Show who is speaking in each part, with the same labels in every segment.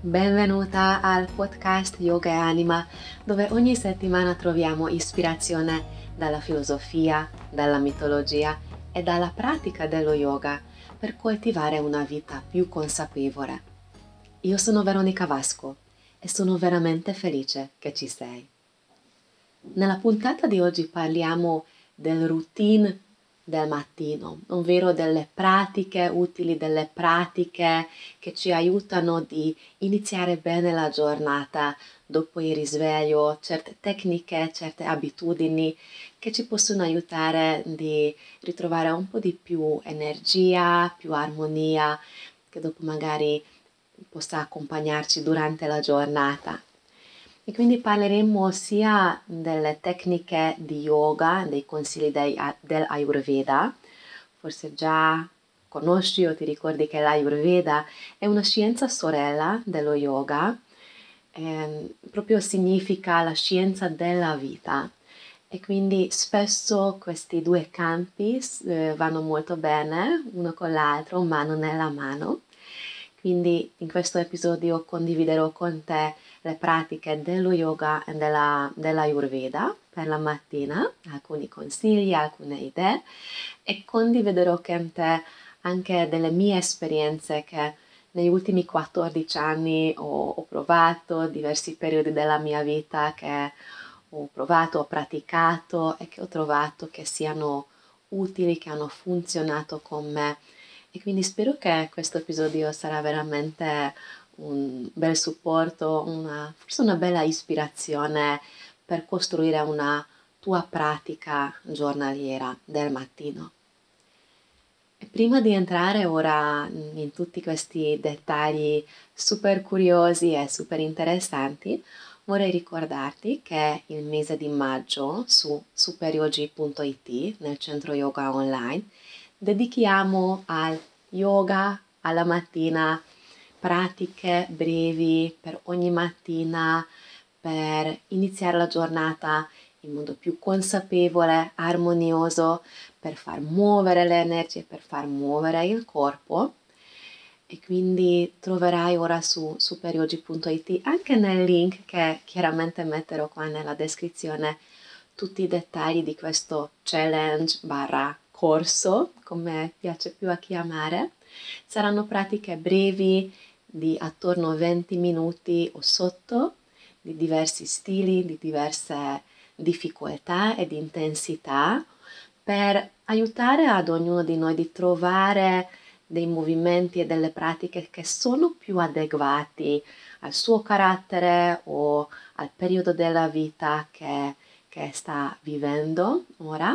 Speaker 1: Benvenuta al podcast Yoga e Anima, dove ogni settimana troviamo ispirazione dalla filosofia, dalla mitologia e dalla pratica dello yoga per coltivare una vita più consapevole. Io sono Veronica Vasco e sono veramente felice che ci sei. Nella puntata di oggi parliamo del routine del mattino, ovvero delle pratiche utili, delle pratiche che ci aiutano di iniziare bene la giornata dopo il risveglio, certe tecniche, certe abitudini che ci possono aiutare di ritrovare un po' di più energia, più armonia, che dopo magari possa accompagnarci durante la giornata. E quindi parleremo sia delle tecniche di yoga, dei consigli dell'Ayurveda. Forse già conosci o ti ricordi che l'Ayurveda è una scienza sorella dello yoga, eh, proprio significa la scienza della vita. E quindi spesso questi due campi eh, vanno molto bene uno con l'altro, mano nella mano. Quindi in questo episodio condividerò con te le pratiche dello yoga e della, dell'ayurveda per la mattina, alcuni consigli, alcune idee e condividerò con te anche delle mie esperienze che negli ultimi 14 anni ho, ho provato, diversi periodi della mia vita che ho provato, ho praticato e che ho trovato che siano utili, che hanno funzionato con me. E quindi spero che questo episodio sarà veramente un bel supporto, una, forse una bella ispirazione per costruire una tua pratica giornaliera del mattino. E prima di entrare ora in tutti questi dettagli super curiosi e super interessanti, vorrei ricordarti che il mese di maggio su superyogi.it nel centro yoga online dedichiamo al yoga alla mattina, pratiche brevi per ogni mattina per iniziare la giornata in modo più consapevole, armonioso, per far muovere le energie, per far muovere il corpo. E quindi troverai ora su superyogi.it anche nel link che chiaramente metterò qua nella descrizione tutti i dettagli di questo challenge barra corso, come piace più a chiamare. Saranno pratiche brevi di attorno a 20 minuti o sotto, di diversi stili, di diverse difficoltà ed intensità, per aiutare ad ognuno di noi di trovare dei movimenti e delle pratiche che sono più adeguati al suo carattere o al periodo della vita che, che sta vivendo ora.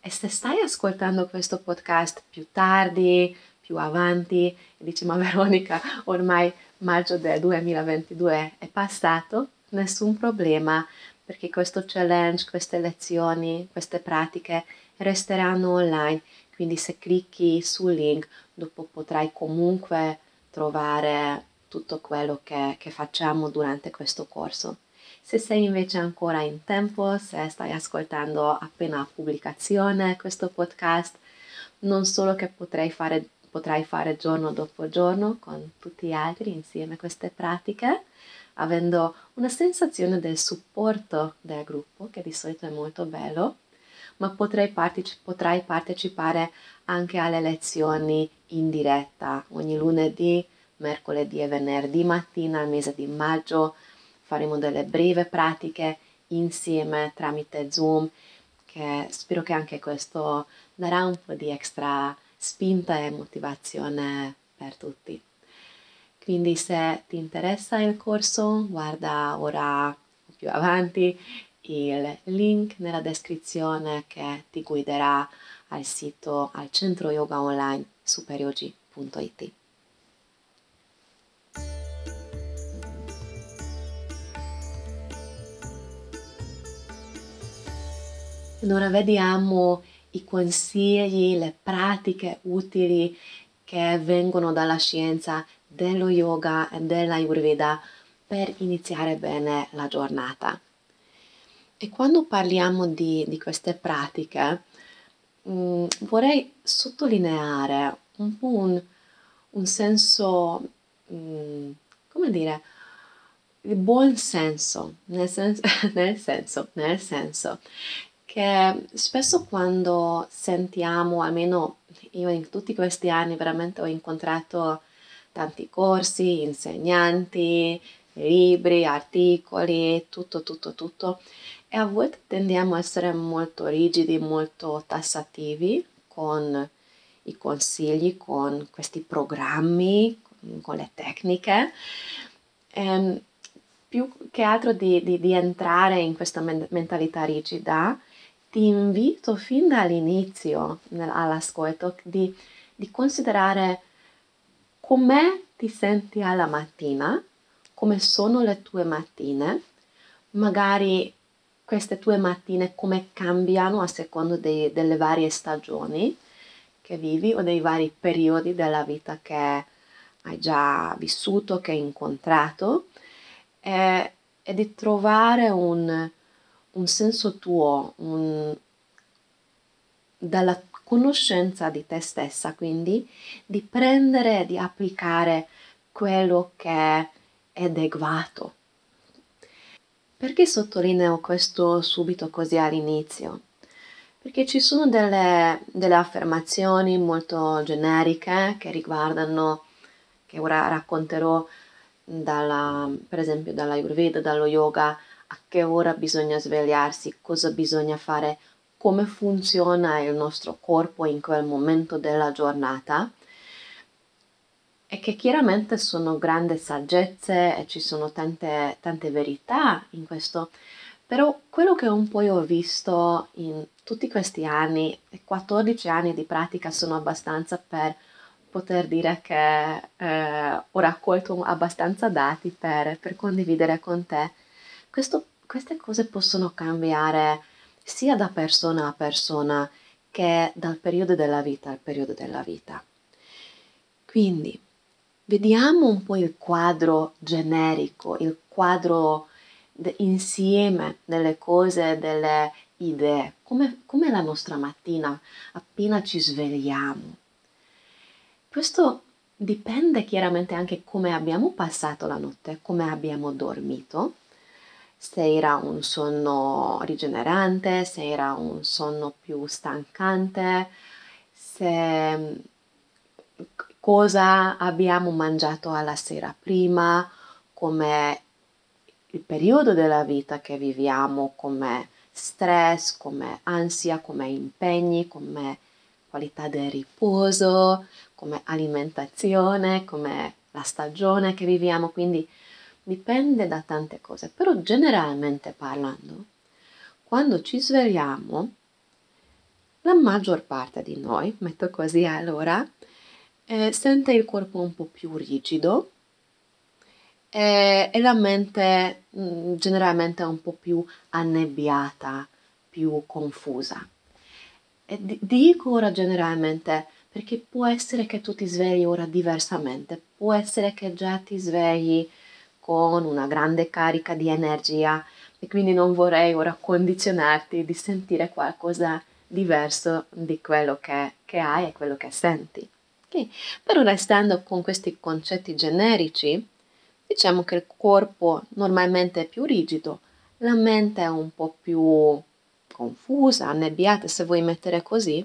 Speaker 1: E se stai ascoltando questo podcast più tardi, più avanti, e dici ma Veronica, ormai maggio del 2022 è passato, nessun problema, perché questo challenge, queste lezioni, queste pratiche resteranno online, quindi se clicchi sul link dopo potrai comunque trovare tutto quello che, che facciamo durante questo corso. Se sei invece ancora in tempo, se stai ascoltando appena pubblicazione questo podcast, non solo che potrai fare, potrai fare giorno dopo giorno con tutti gli altri insieme queste pratiche, avendo una sensazione del supporto del gruppo, che di solito è molto bello, ma potrai, parteci- potrai partecipare anche alle lezioni in diretta ogni lunedì, mercoledì e venerdì mattina al mese di maggio. Faremo delle brevi pratiche insieme tramite Zoom, che spero che anche questo darà un po' di extra spinta e motivazione per tutti. Quindi se ti interessa il corso, guarda ora più avanti il link nella descrizione che ti guiderà al sito al centro yoga online superyogi.it. Ora vediamo i consigli, le pratiche utili che vengono dalla scienza dello yoga e dell'ayurveda per iniziare bene la giornata. E quando parliamo di, di queste pratiche, mh, mm, vorrei sottolineare un po' un, un senso, mh, mm, come dire, il buon senso, nel senso, nel senso, nel senso che spesso quando sentiamo, almeno io in tutti questi anni veramente ho incontrato tanti corsi, insegnanti, libri, articoli, tutto, tutto, tutto. E a volte tendiamo a essere molto rigidi, molto tassativi con i consigli, con questi programmi, con le tecniche. E ehm, più che altro di, di, di entrare in questa mentalità rigida, ti invito fin dall'inizio all'ascolto di, di considerare com'è ti senti alla mattina, come sono le tue mattine, magari queste tue mattine come cambiano a seconda dei, delle varie stagioni che vivi o dei vari periodi della vita che hai già vissuto, che hai incontrato e, e di trovare un, un senso tuo, un, dalla conoscenza di te stessa, quindi di prendere di applicare quello che è adeguato. Perché sottolineo questo subito così all'inizio? Perché ci sono delle, delle affermazioni molto generiche che riguardano, che ora racconterò dalla, per esempio dall'Ayurveda, dallo yoga, a che ora bisogna svegliarsi, cosa bisogna fare, come funziona il nostro corpo in quel momento della giornata e che chiaramente sono grandi saggezze e ci sono tante, tante verità in questo, però quello che un po' io ho visto in tutti questi anni, 14 anni di pratica sono abbastanza per poter dire che eh, ho raccolto abbastanza dati per, per condividere con te. Questo, queste cose possono cambiare sia da persona a persona che dal periodo della vita al periodo della vita. Quindi vediamo un po' il quadro generico, il quadro insieme delle cose, delle idee, come, come la nostra mattina appena ci svegliamo. Questo dipende chiaramente anche come abbiamo passato la notte, come abbiamo dormito, se era un sonno rigenerante, se era un sonno più stancante, se cosa abbiamo mangiato alla sera prima, come il periodo della vita che viviamo, come stress, come ansia, come impegni, come qualità del riposo, come alimentazione, come la stagione che viviamo, quindi dipende da tante cose, però generalmente parlando, quando ci svegliamo, la maggior parte di noi, metto così allora, eh, sente il corpo un po' più rigido eh, e la mente mh, mm, generalmente un po' più annebbiata, più confusa. E d- dico ora generalmente perché può essere che tu ti svegli ora diversamente, può essere che già ti svegli con una grande carica di energia e quindi non vorrei ora condizionarti di sentire qualcosa diverso di quello che, che hai e quello che senti. Okay. Però restando con questi concetti generici, diciamo che il corpo normalmente è più rigido, la mente è un po' più confusa, annebbiata, se vuoi mettere così,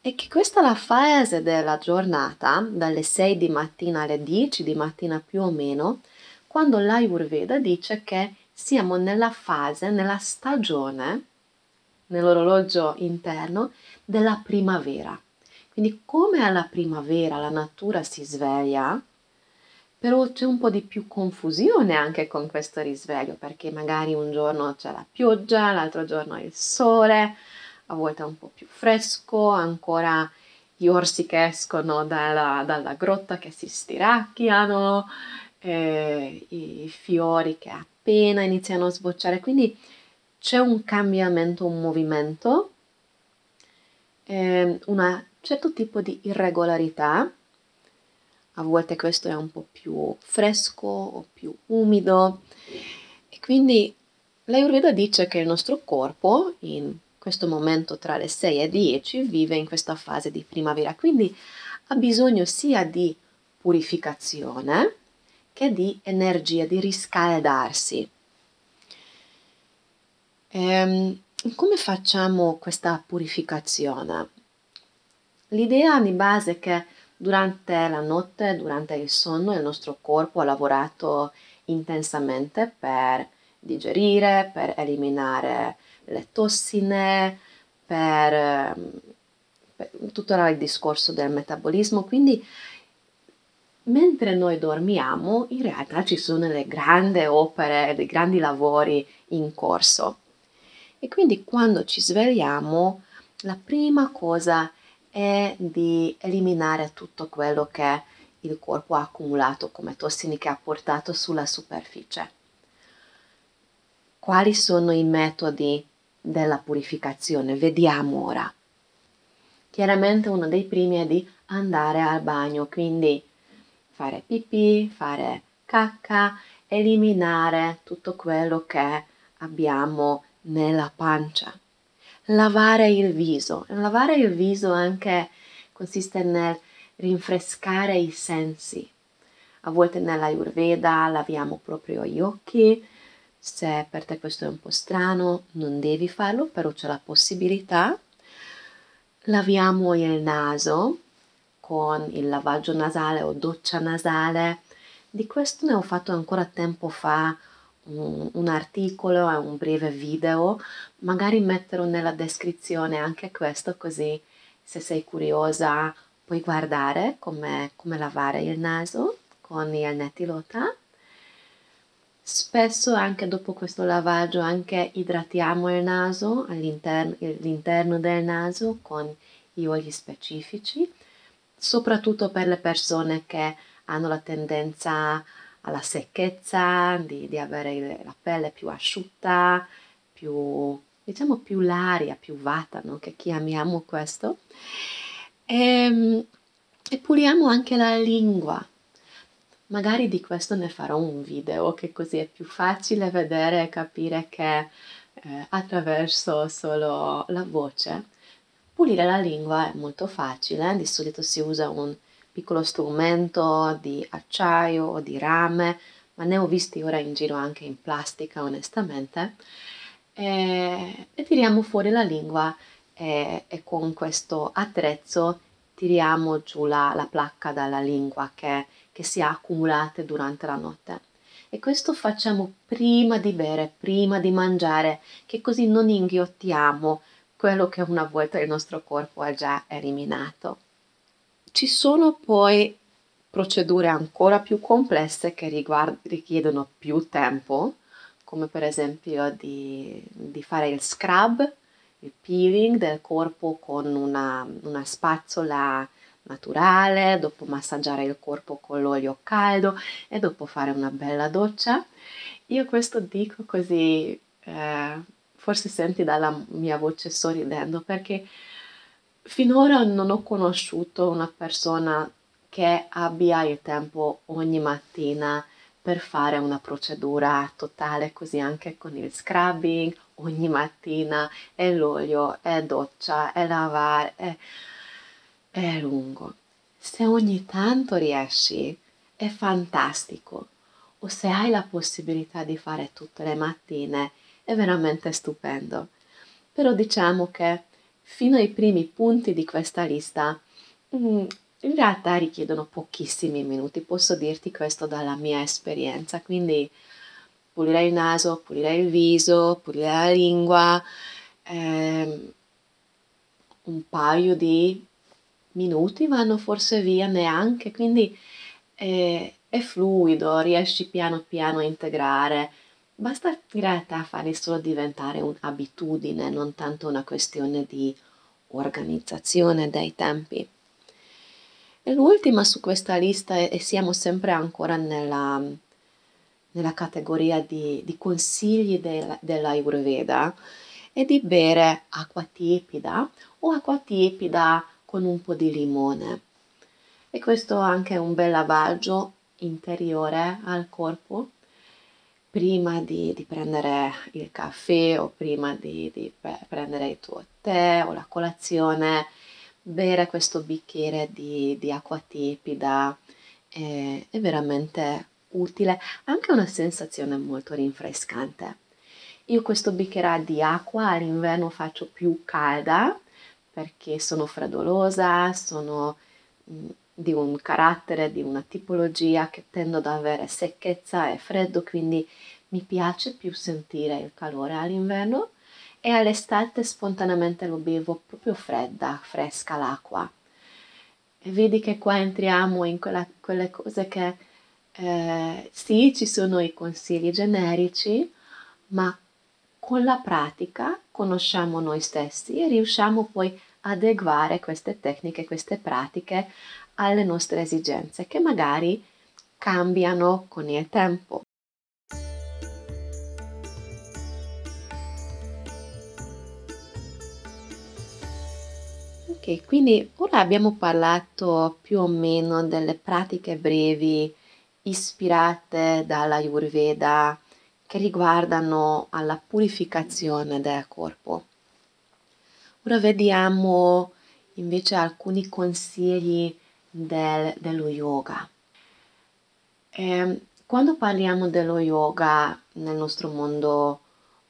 Speaker 1: e che questa è la fase della giornata, dalle 6 di mattina alle 10 di mattina più o meno, quando l'Ayurveda dice che siamo nella fase, nella stagione, nell'orologio interno, della primavera. Quindi come alla primavera la natura si sveglia, però c'è un po' di più confusione anche con questo risveglio, perché magari un giorno c'è la pioggia, l'altro giorno il sole, a volte è un po' più fresco, ancora gli orsi che escono dalla, dalla grotta che si stiracchiano, eh, i fiori che appena iniziano a sbocciare, quindi c'è un cambiamento, un movimento, eh, un certo tipo di irregolarità. A volte questo è un po' più fresco o più umido. E quindi l'Ayurveda dice che il nostro corpo in questo momento tra le 6 e 10 vive in questa fase di primavera, quindi ha bisogno sia di purificazione che di energia, di riscaldarsi. Ehm, come facciamo questa purificazione? L'idea di base è che durante la notte, durante il sonno, il nostro corpo ha lavorato intensamente per digerire, per eliminare le tossine, per, per tutto il discorso del metabolismo. Quindi mentre noi dormiamo, in realtà ci sono le grandi opere, dei grandi lavori in corso. E quindi quando ci svegliamo, la prima cosa è di eliminare tutto quello che il corpo ha accumulato come tossine che ha portato sulla superficie. Quali sono i metodi della purificazione? Vediamo ora. Chiaramente uno dei primi è di andare al bagno, quindi fare pipì, fare cacca, eliminare tutto quello che abbiamo nella pancia. Lavare il viso. Lavare il viso anche consiste nel rinfrescare i sensi. A volte nella Ayurveda laviamo proprio gli occhi. Se per te questo è un po' strano, non devi farlo, però c'è la possibilità. Laviamo il naso con il lavaggio nasale o doccia nasale. Di questo ne ho fatto ancora tempo fa un, un articolo e un breve video, magari metterò nella descrizione anche questo così se sei curiosa puoi guardare come, lavare il naso con il netilota. Spesso anche dopo questo lavaggio anche idratiamo il naso all'interno, all'interno del naso con gli oli specifici, soprattutto per le persone che hanno la tendenza alla secchezza, di, di avere la pelle più asciutta, più, diciamo più l'aria, più vata, no? che chiamiamo questo. E, ehm, e puliamo anche la lingua. Magari di questo ne farò un video, che così è più facile vedere e capire che eh, attraverso solo la voce pulire la lingua è molto facile, di solito si usa un piccolo strumento di acciaio o di rame, ma ne ho visti ora in giro anche in plastica onestamente, e, e tiriamo fuori la lingua e, e, con questo attrezzo tiriamo giù la, la placca dalla lingua che, che si è accumulata durante la notte. E questo facciamo prima di bere, prima di mangiare, che così non inghiottiamo quello che una volta il nostro corpo ha già eliminato. Ci sono poi procedure ancora più complesse che riguard- richiedono più tempo, come per esempio di, di, fare il scrub, il peeling del corpo con una, una spazzola naturale, dopo massaggiare il corpo con l'olio caldo e dopo fare una bella doccia. Io questo dico così, eh, forse senti dalla mia voce sorridendo, perché Finora non ho conosciuto una persona che abbia il tempo ogni mattina per fare una procedura totale, così anche con il scrubbing ogni mattina, e l'olio, e doccia, e lavare, è, è lungo. Se ogni tanto riesci, è fantastico. O se hai la possibilità di fare tutte le mattine, è veramente stupendo. Però diciamo che fino ai primi punti di questa lista mm, in realtà richiedono pochissimi minuti, posso dirti questo dalla mia esperienza, quindi pulire il naso, pulire il viso, pulire la lingua, ehm, un paio di minuti vanno forse via neanche, quindi è, è fluido, riesci piano piano a integrare Basta in realtà farli solo diventare un'abitudine, non tanto una questione di organizzazione dei tempi. E l'ultima su questa lista, e siamo sempre ancora nella, nella categoria di, di consigli del, dell'Ayurveda, è di bere acqua tiepida o acqua tiepida con un po' di limone. E questo anche è un bel lavaggio interiore al corpo prima di, di, prendere il caffè o prima di, di, prendere il tuo tè o la colazione, bere questo bicchiere di, di acqua tiepida è, è, veramente utile, anche una sensazione molto rinfrescante. Io questo bicchiere di acqua all'inverno faccio più calda perché sono freddolosa, sono mm, di un carattere, di una tipologia che tendo ad avere secchezza e freddo, quindi mi piace più sentire il calore all'inverno e all'estate spontaneamente lo bevo proprio fredda, fresca l'acqua. E vedi che qua entriamo in quella, quelle cose che eh, sì, ci sono i consigli generici, ma con la pratica conosciamo noi stessi e riusciamo poi ad adeguare queste tecniche, queste pratiche alle nostre esigenze che magari cambiano con il tempo. Ok, quindi ora abbiamo parlato più o meno delle pratiche brevi ispirate dalla Ayurveda che riguardano alla purificazione del corpo. Ora vediamo invece alcuni consigli del, dello yoga. E ehm, quando parliamo dello yoga nel nostro mondo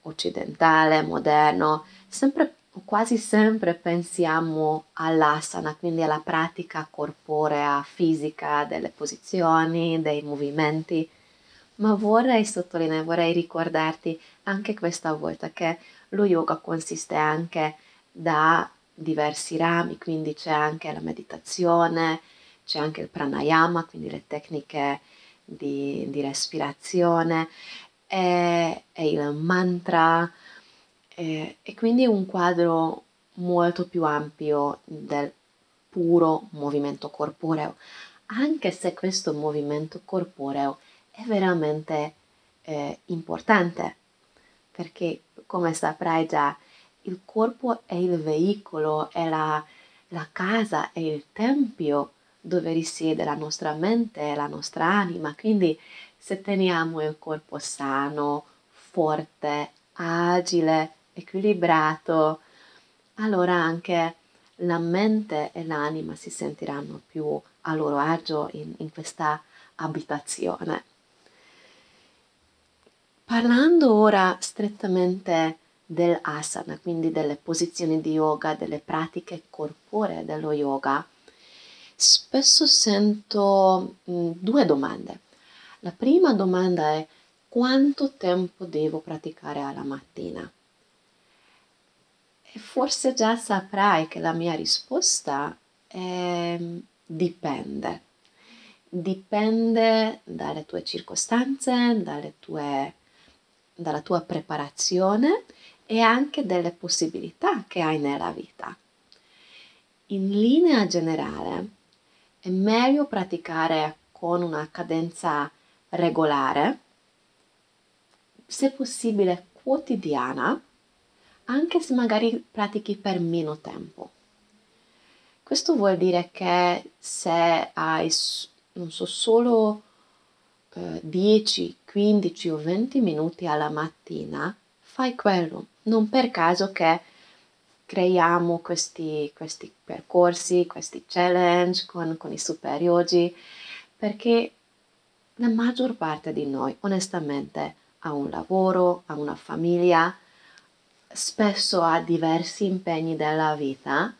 Speaker 1: occidentale, moderno, sempre, quasi sempre pensiamo all'asana, quindi alla pratica corporea, fisica, delle posizioni, dei movimenti, ma vorrei sottolineare, vorrei ricordarti anche questa volta che lo yoga consiste anche da diversi rami, quindi c'è anche la meditazione, c'è anche il pranayama, quindi le tecniche di, di respirazione, e, e, il mantra, e, e quindi un quadro molto più ampio del puro movimento corporeo, anche se questo movimento corporeo è veramente eh, importante, perché come saprai già, il corpo è il veicolo, è la, la casa, è il tempio dove risiede la nostra mente e la nostra anima. Quindi se teniamo il corpo sano, forte, agile, equilibrato, allora anche la mente e l'anima si sentiranno più a loro agio in, in questa abitazione. Parlando ora strettamente dell'asana, quindi delle posizioni di yoga, delle pratiche corporee dello yoga, spesso sento mh, due domande. La prima domanda è quanto tempo devo praticare alla mattina? E forse già saprai che la mia risposta è dipende. Dipende dalle tue circostanze, dalle tue, dalla tua preparazione e anche delle possibilità che hai nella vita. In linea generale è meglio praticare con una cadenza regolare, se possibile quotidiana, anche se magari pratichi per meno tempo. Questo vuol dire che se hai, non so, solo eh, 10, 15 o 20 minuti alla mattina, fai quello non per caso che creiamo questi, questi percorsi, questi challenge con, con i super yogi, perché la maggior parte di noi onestamente ha un lavoro, ha una famiglia, spesso ha diversi impegni della vita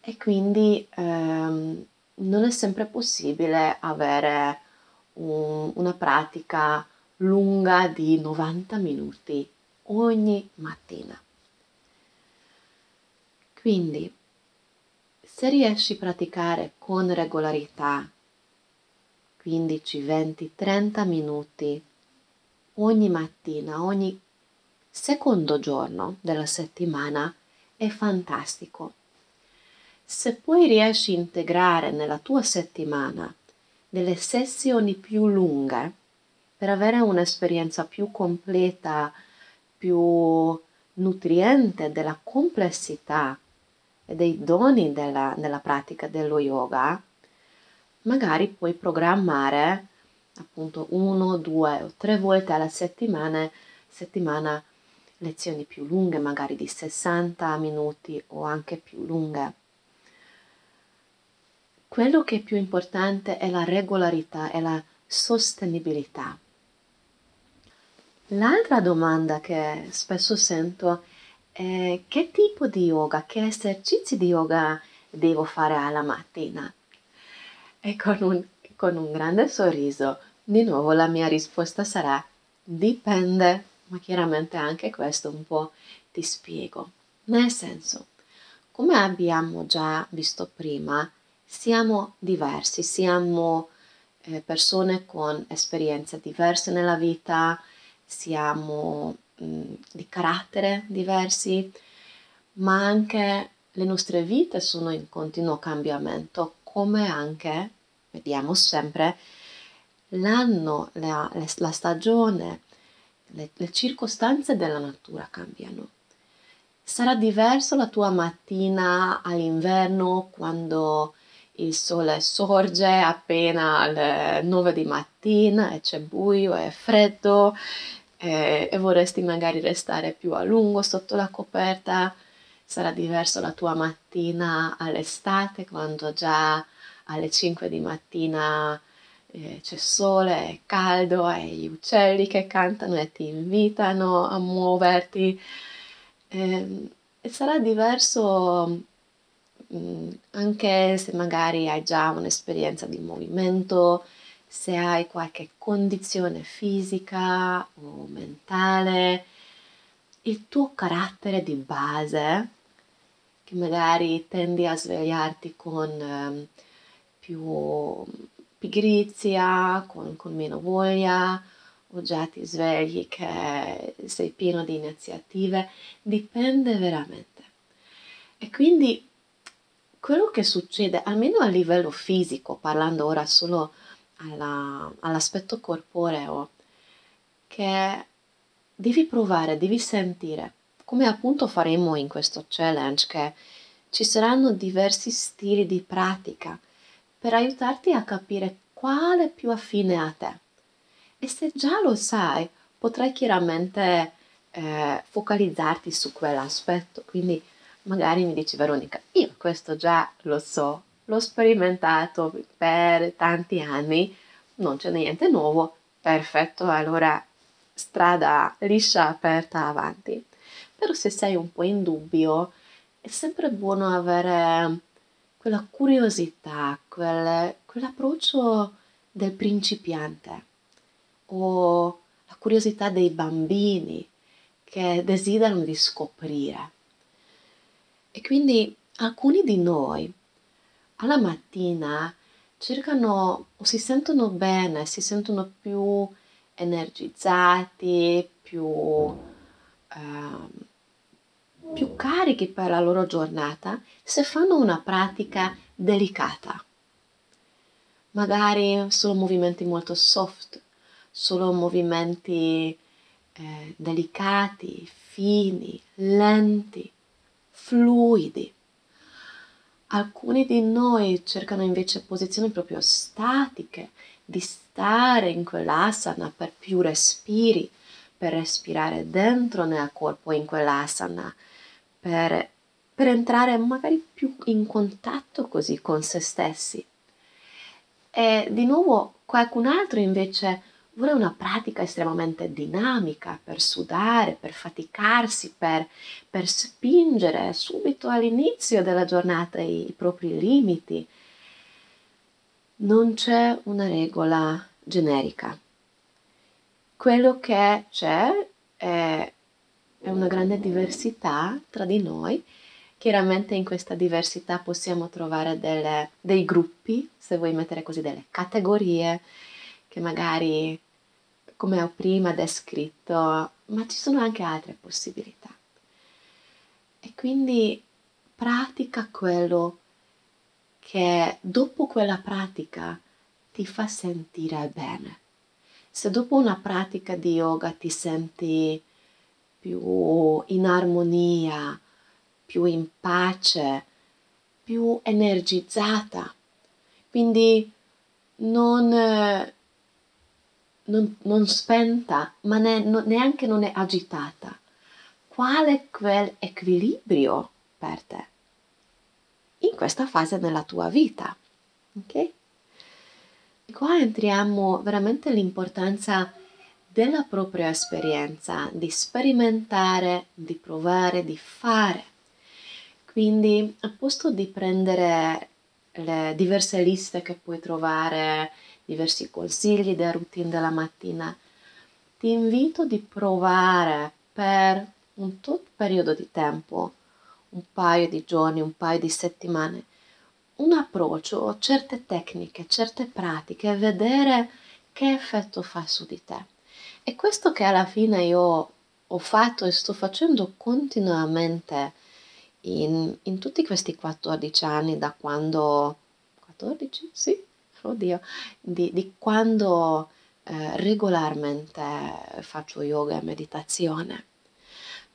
Speaker 1: e quindi ehm, non è sempre possibile avere un, una pratica lunga di 90 minuti ogni mattina. Quindi, se riesci a praticare con regolarità 15, 20, 30 minuti ogni mattina, ogni secondo giorno della settimana, è fantastico. Se poi riesci a integrare nella tua settimana delle sessioni più lunghe per avere un'esperienza più completa, più nutriente della complessità dei doni della, della pratica dello yoga, magari puoi programmare appunto uno, due o tre volte alla settimana, settimana lezioni più lunghe, magari di 60 minuti o anche più lunghe. Quello che è più importante è la regolarità e la sostenibilità. L'altra domanda che spesso sento è che tipo di yoga, che esercizi di yoga devo fare alla mattina? E con un, con un grande sorriso, di nuovo la mia risposta sarà dipende, ma chiaramente anche questo un po' ti spiego. Nel senso, come abbiamo già visto prima, siamo diversi, siamo eh, persone con esperienze diverse nella vita, siamo di carattere diversi, ma anche le nostre vite sono in continuo cambiamento, come anche, vediamo sempre, l'anno, la, la stagione, le, le circostanze della natura cambiano. Sarà diverso la tua mattina all'inverno quando il sole sorge appena alle 9 di mattina e c'è buio e freddo e, e vorresti magari restare più a lungo sotto la coperta. Sarà diverso la tua mattina all'estate quando già alle 5 di mattina eh, c'è sole, è caldo, e gli uccelli che cantano e ti invitano a muoverti. Eh, e sarà diverso mm, anche se magari hai già un'esperienza di movimento, se hai qualche condizione fisica o mentale, il tuo carattere di base, che magari tendi a svegliarti con eh, più pigrizia, con, con meno voglia, o già ti svegli che sei pieno di iniziative, dipende veramente. E quindi quello che succede, almeno a livello fisico, parlando ora solo alla, all'aspetto corporeo, che devi provare, devi sentire, come appunto faremo in questo challenge, che ci saranno diversi stili di pratica per aiutarti a capire quale più affine a te. E se già lo sai, potrai chiaramente eh, focalizzarti su quell'aspetto. Quindi magari mi dici Veronica, io questo già lo so, l'ho sperimentato per tanti anni, non c'è niente nuovo, perfetto, allora strada liscia aperta avanti. Però se sei un po' in dubbio, è sempre buono avere quella curiosità, quel, quell'approccio del principiante o la curiosità dei bambini che desiderano di scoprire. E quindi alcuni di noi alla mattina cercano o si sentono bene, si sentono più energizzati, più, eh, più carichi per la loro giornata se fanno una pratica delicata. Magari solo movimenti molto soft, solo movimenti eh, delicati, fini, lenti, fluidi. Alcuni di noi cercano invece posizioni proprio statiche, di stare in quell'asana per più respiri, per respirare dentro nel corpo in quell'asana, per, per entrare magari più in contatto così con se stessi. E di nuovo qualcun altro invece vuole una pratica estremamente dinamica per sudare, per faticarsi, per, per spingere subito all'inizio della giornata i, i propri limiti. Non c'è una regola generica. Quello che c'è è, è una grande diversità tra di noi. Chiaramente in questa diversità possiamo trovare delle, dei gruppi, se vuoi mettere così, delle categorie che magari, come ho prima descritto, ma ci sono anche altre possibilità. E quindi pratica quello che dopo quella pratica ti fa sentire bene. Se dopo una pratica di yoga ti senti più in armonia, più in pace, più energizzata, quindi non non, non spenta, ma ne, non, neanche non è agitata. Qual è quell'equilibrio per te in questa fase della tua vita? Ok? Qua entriamo veramente l'importanza della propria esperienza, di sperimentare, di provare, di fare. Quindi, al posto di prendere le diverse liste che puoi trovare, diversi consigli della routine della mattina, ti invito di provare per un tot periodo di tempo, un paio di giorni, un paio di settimane, un approccio, certe tecniche, certe pratiche, vedere che effetto fa su di te. E questo che alla fine io ho fatto e sto facendo continuamente in, in tutti questi 14 anni da quando... 14? Sì, oddio, di, di quando eh, regolarmente faccio yoga e meditazione.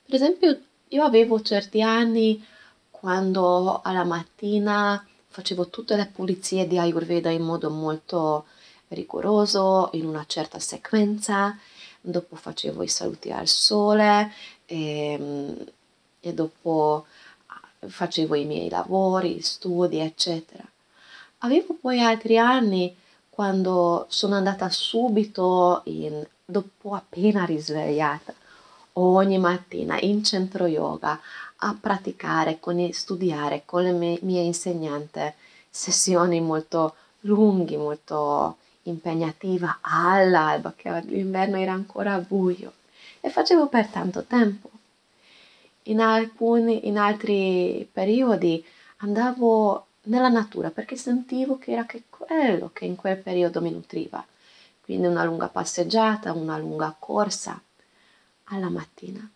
Speaker 1: Per esempio, io avevo certi anni quando alla mattina facevo tutte le pulizie di Ayurveda in modo molto rigoroso, in una certa sequenza, dopo facevo i saluti al sole e, ehm, e dopo ah, facevo i miei lavori, studi, eccetera. Avevo poi altri anni quando sono andata subito in, dopo appena risvegliata, ogni mattina in centro yoga a praticare, con, studiare con le mie, mie insegnanti sessioni molto lunghe, molto impegnativa all'alba, che l'inverno era ancora buio e facevo per tanto tempo. In, alcuni, in altri periodi andavo nella natura perché sentivo che era che quello che in quel periodo mi nutriva. Quindi una lunga passeggiata, una lunga corsa alla mattina.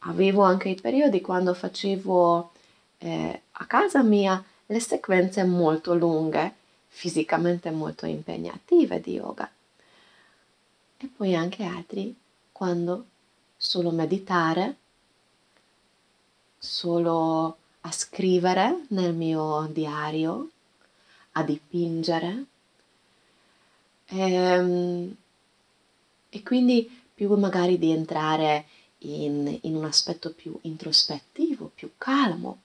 Speaker 1: Avevo anche i periodi quando facevo eh, a casa mia le sequenze molto lunghe fisicamente molto impegnative di yoga. E poi anche altri quando solo meditare, solo a scrivere nel mio diario, a dipingere. E, ehm, e quindi più magari di entrare in, in un aspetto più introspettivo, più calmo.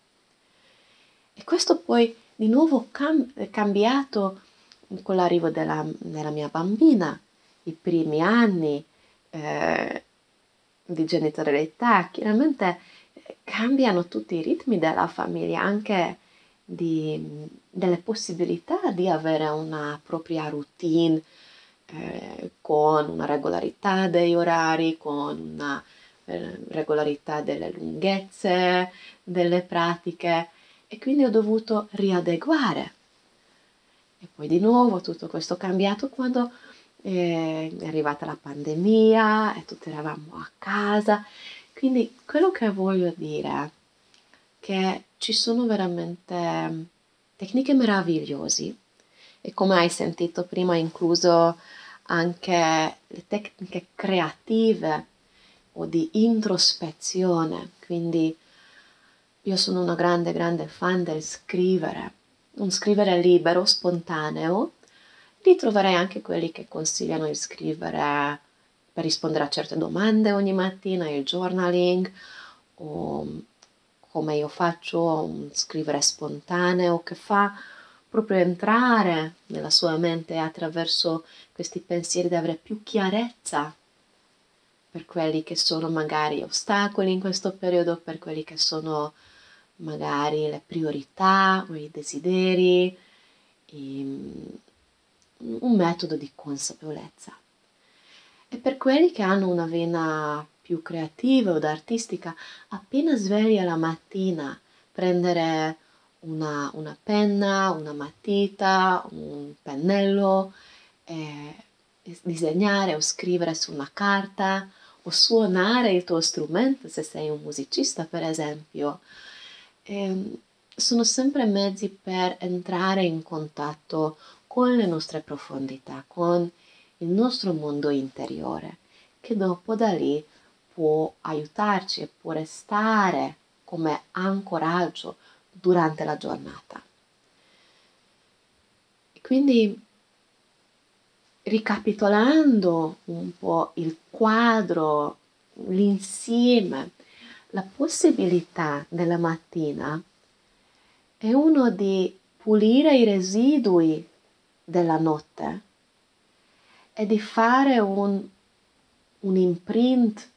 Speaker 1: E questo poi di nuovo cam- cambiato con l'arrivo della, della, mia bambina, i primi anni eh, di genitorialità, chiaramente cambiano tutti i ritmi della famiglia, anche di, delle possibilità di avere una propria routine eh, con una regolarità degli orari, con una eh, regolarità delle lunghezze delle pratiche e quindi ho dovuto riadeguare. E poi di nuovo tutto questo cambiato quando eh, è arrivata la pandemia e tutti eravamo a casa. Quindi quello che voglio dire è che ci sono veramente tecniche meravigliose e come hai sentito prima incluso anche le tecniche creative o di introspezione, quindi io sono una grande, grande fan del scrivere, un scrivere libero, spontaneo. Lì troverei anche quelli che consigliano di scrivere per rispondere a certe domande ogni mattina, il journaling, o come io faccio, scrivere spontaneo che fa proprio entrare nella sua mente attraverso questi pensieri di avere più chiarezza per quelli che sono magari ostacoli in questo periodo, per quelli che sono magari le priorità o i desideri, un metodo di consapevolezza. E per quelli che hanno una vena più creativa o artistica, appena sveglia la mattina, prendere una, una penna, una matita, un pennello, e disegnare o scrivere su una carta o suonare il tuo strumento se sei un musicista per esempio. Eh, sono sempre mezzi per entrare in contatto con le nostre profondità, con il nostro mondo interiore, che dopo da lì può aiutarci e può restare come ancoraggio durante la giornata. Quindi ricapitolando un po' il quadro, l'insieme la possibilità della mattina è uno di pulire i residui della notte è di fare un, un imprint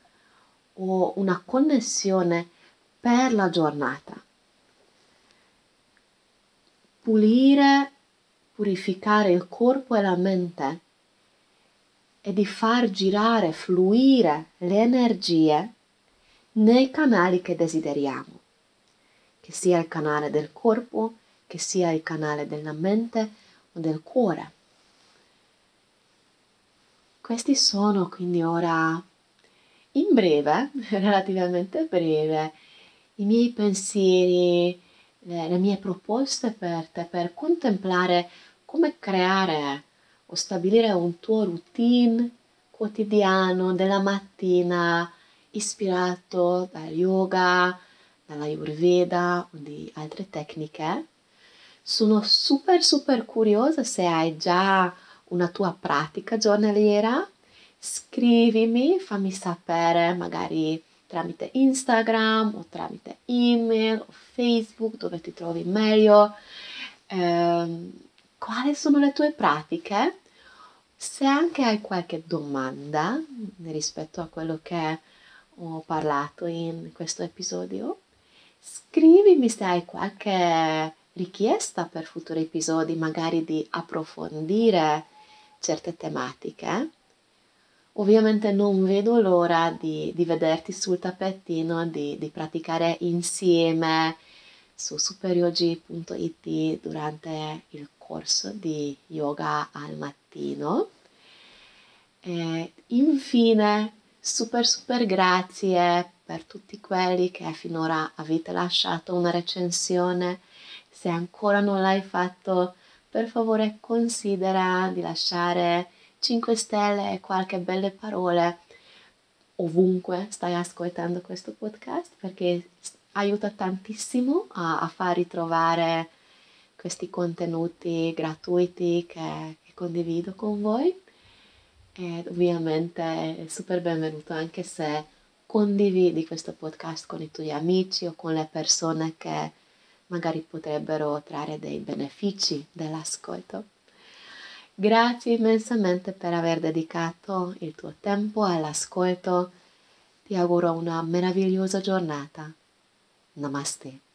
Speaker 1: o una connessione per la giornata. Pulire, purificare il corpo e la mente e di far girare, fluire le energie nei canali che desideriamo, che sia il canale del corpo, che sia il canale della mente o del cuore. Questi sono quindi ora in breve, relativamente breve, i miei pensieri, le, le mie proposte per te, per contemplare come creare o stabilire un tuo routine quotidiano della mattina ispirato dal yoga, dalla Ayurveda o di altre tecniche. Sono super super curiosa se hai già una tua pratica giornaliera. Scrivimi, fammi sapere magari tramite Instagram o tramite email o Facebook dove ti trovi meglio. Eh, quali sono le tue pratiche? Se anche hai qualche domanda rispetto a quello che ho parlato in questo episodio, scrivimi se hai qualche richiesta per futuri episodi, magari di approfondire certe tematiche. Ovviamente non vedo l'ora di, di vederti sul tappetino, di, di praticare insieme su superyogi.it durante il corso di yoga al mattino. E infine, super super grazie per tutti quelli che finora avete lasciato una recensione. Se ancora non l'hai fatto, per favore considera di lasciare 5 stelle e qualche belle parole ovunque stai ascoltando questo podcast perché aiuta tantissimo a, a far ritrovare questi contenuti gratuiti che, che condivido con voi. Ed ovviamente è super benvenuto anche se condividi questo podcast con i tuoi amici o con le persone che magari potrebbero trarre dei benefici dall'ascolto. Grazie immensamente per aver dedicato il tuo tempo all'ascolto. Ti auguro una meravigliosa giornata. Namaste.